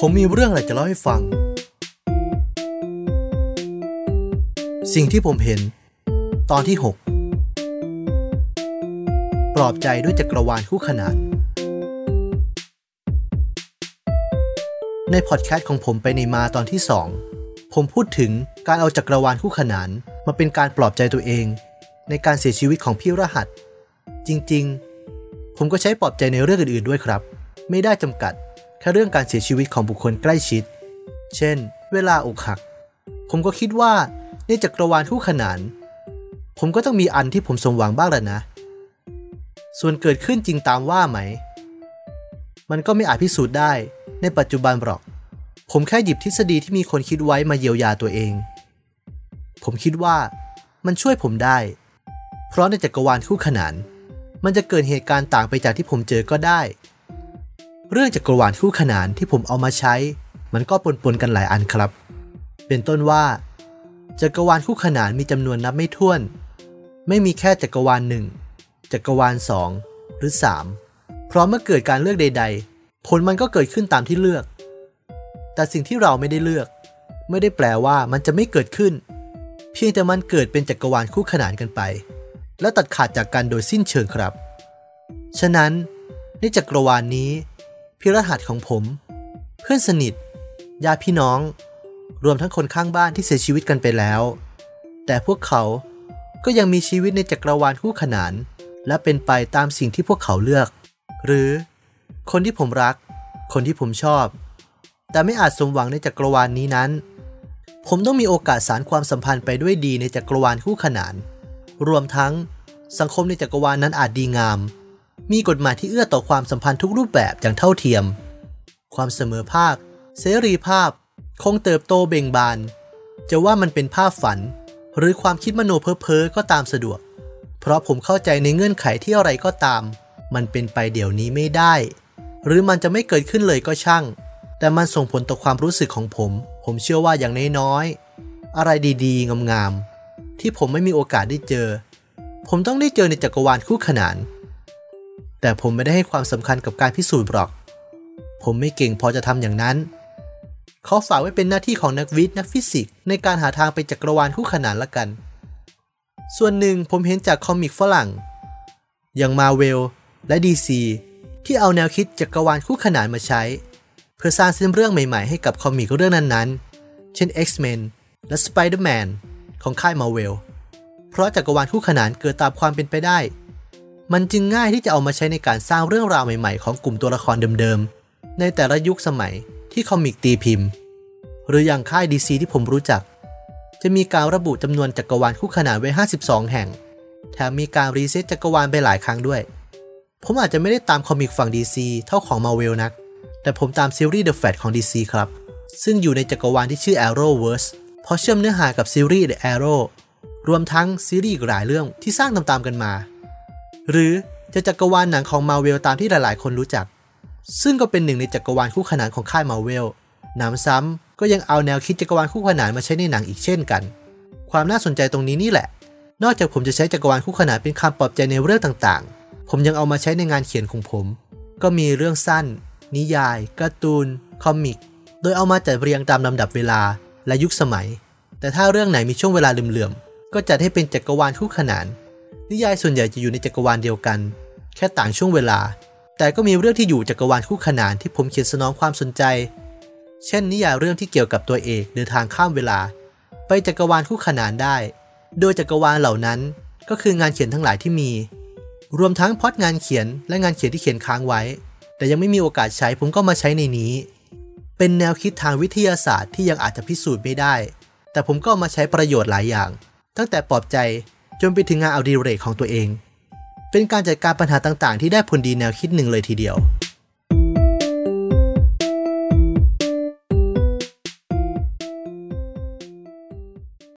ผมมีเรื่องอะไรจะเล่าให้ฟัง สิ่งที่ผมเห็น ตอนที่ 6 ปลอบใจด้วยจักรวาลคู่ขนาน ในพอดแคสต์ของผมไปในมาตอนที่ 2 ผมพูดถึงการเอาจักรวาลคู่ขนานมาเป็นการปลอบใจตัวเอง ในการเสียชีวิตของพี่รหัส จริง ๆ ผมก็ใช้ปลอบใจในเรื่องอื่น ๆด้วยครับ ไม่ได้จำกัด แค่เรื่องการเสียชีวิตของบุคคลใกล้ชิด เช่น เวลาอกหัก ผมก็คิดว่าในจักรวาลคู่ขนาน ผมก็ต้องมีอันที่ผมสมหวังบ้างแหละนะ ส่วนเกิดขึ้นจริงตามว่าไหม มันก็ไม่อาจพิสูจน์ได้ในปัจจุบันหรอก ผมแค่หยิบทฤษฎีที่มีคนคิดไว้มาเยียวยาตัวเอง ผมคิดว่ามันช่วยผมได้ เพราะในจักรวาลคู่ขนาน มันจะเกิดเหตุการณ์ต่างไปจากที่ผมเจอก็ได้ เรื่องจักรวาลคู่ขนานที่ผมเอามาใช้ มันก็ปนๆกันหลายอันครับ เป็นต้นว่าจักรวาลคู่ขนานมีจำนวนนับไม่ถ้วน ไม่มีแค่จักรวาลหนึ่งจักรวาลสองหรือสามเพราะเมื่อเกิดการเลือกใด ๆ ผลมันก็เกิดขึ้นตามที่เลือก แต่สิ่งที่เราไม่ได้เลือก ไม่ได้แปลว่ามันจะไม่เกิดขึ้น เพียงแต่มันเกิดเป็นจักรวาลคู่ขนานกันไป และตัดขาดจากกันโดยสิ้นเชิงครับ ฉะนั้นในจักรวาลนี้ พิรหัสของผม เพื่อนสนิท ญาติพี่น้อง รวมทั้งคนข้างบ้านที่เสียชีวิตกันไปแล้ว แต่พวกเขาก็ยังมีชีวิตในจักรวาลคู่ขนาน และเป็นไปตามสิ่งที่พวกเขาเลือก หรือ คนที่ผมรัก คนที่ผมชอบ แต่ไม่อาจสมหวังในจักรวาลนี้นั้น ผมต้องมีโอกาสสารความสัมพันธ์ไปด้วยดีในจักรวาลคู่ขนาน รวมทั้งสังคมในจักรวาลนั้นอาจดีงาม มีกฎหมายที่เอื้อต่อความสัมพันธ์ทุกรูปแบบอย่างเท่าเทียม ความเสมอภาค เสรีภาพ คงเติบโตเบ่งบาน จะว่ามันเป็นภาพฝัน หรือความคิดมโนเพ้อเพ้อก็ตามสะดวก เพราะผมเข้าใจในเงื่อนไขที่อะไรก็ตาม มันเป็นไปเดี๋ยวนี้ไม่ได้ หรือมันจะไม่เกิดขึ้นเลยก็ช่าง แต่มันส่งผลต่อความรู้สึกของผม ผมเชื่อว่าอย่างน้อยๆอะไรดีๆงามๆที่ผมไม่มีโอกาสได้เจอ ผมต้องได้เจอในจักรวาลคู่ขนาน แต่ผมไม่ได้ให้ความสำคัญกับการพิสูจน์หรอก ผมไม่เก่งพอจะทำอย่างนั้น เขอฝากไว้เป็นหน้าที่ของนักวิทย์นักฟิสิกส์ในการหาทางไปจักรวาลคู่ขนานละกัน ส่วนหนึ่งผมเห็นจาก comic ฝรั่ง อย่างมาเวลและ DC ที่เอาแนวคิดจักรวาลคู่ขนานมาใช้ เพื่อสร้างเส้นเรื่องใหม่ๆให้กับ comic เรื่องนั้นๆ เช่น X-Men และ Spider-Man ของค่ายมาเวลเพราะจักรวาลคู่ขนานเกิดตามความเป็นไปได้ มันจึงง่ายที่จะเอามาใช้ในการสร้างเรื่องราวใหม่ๆ ของกลุ่มตัวละครเดิมๆ ในแต่ละยุคสมัยที่ comic ตีพิมพ์ หรืออย่างค่าย DC ที่ผมรู้จัก จะมีการระบุจำนวนจักรวาลคู่ขนานไว้ 52 แห่ง แถมมีการรีเซ็ตจักรวาลไปหลายครั้งด้วย ผมอาจจะไม่ได้ตาม comic ฝั่ง DC เท่าของ Marvel นัก แต่ผมตามซีรีส์ The Flash ของ DC ครับ ซึ่งอยู่ในจักรวาลที่ชื่อ Arrowverse เพราะเชื่อมเนื้อหากับซีรีส์ The Arrow รวมทั้งซีรีส์อีกหลายเรื่องที่สร้างตามๆกันมา หรือจะจักรวาลหนังของ Marvel ตามที่หลายๆ คนรู้จัก ซึ่งก็เป็นหนึ่งในจักรวาลคู่ขนานของค่าย Marvel หนำซ้ำก็ยังเอาแนวคิดจักรวาลคู่ขนานมาใช้ในหนังอีกเช่นกัน ความน่าสนใจตรงนี้นี่แหละ นอกจากผมจะใช้จักรวาลคู่ขนานเป็นคำปลอบใจในเรื่องต่างๆ ผมยังเอามาใช้ในงานเขียนของผม ก็มีเรื่องสั้น นิยาย การ์ตูน คอมิก โดยเอามาจัดเรียงตามลำดับเวลาและยุคสมัย แต่ถ้าเรื่องไหนมีช่วงเวลาเหลื่อมๆ ก็จัดให้เป็นจักรวาลคู่ขนาน นิยายส่วนใหญ่จะอยู่ในจักรวาลเดียวกัน แค่ต่างช่วงเวลา แต่ก็มีเรื่องที่อยู่จักรวาลคู่ขนานที่ผมเขียนสนองความสนใจ เช่น นิยายเรื่องที่เกี่ยวกับตัวเอกเดินทางข้ามเวลา ไปจักรวาลคู่ขนานได้ โดยจักรวาลเหล่านั้นก็คืองานเขียนทั้งหลายที่มี รวมทั้งพอดงานเขียนและงานเขียนที่เขียนค้างไว้ แต่ยังไม่มีโอกาสใช้ผมก็มาใช้ในนี้ เป็นแนวคิดทางวิทยาศาสตร์ที่ยังอาจจะพิสูจน์ไม่ได้ แต่ผมก็มาใช้ประโยชน์หลายอย่าง ตั้งแต่ปลอบใจ จนไปถึงงานอาดีเรกของตัวเอง เป็นการจัดการปัญหาต่างๆ ที่ได้ผลดีแนวคิดหนึ่งเลยทีเดียว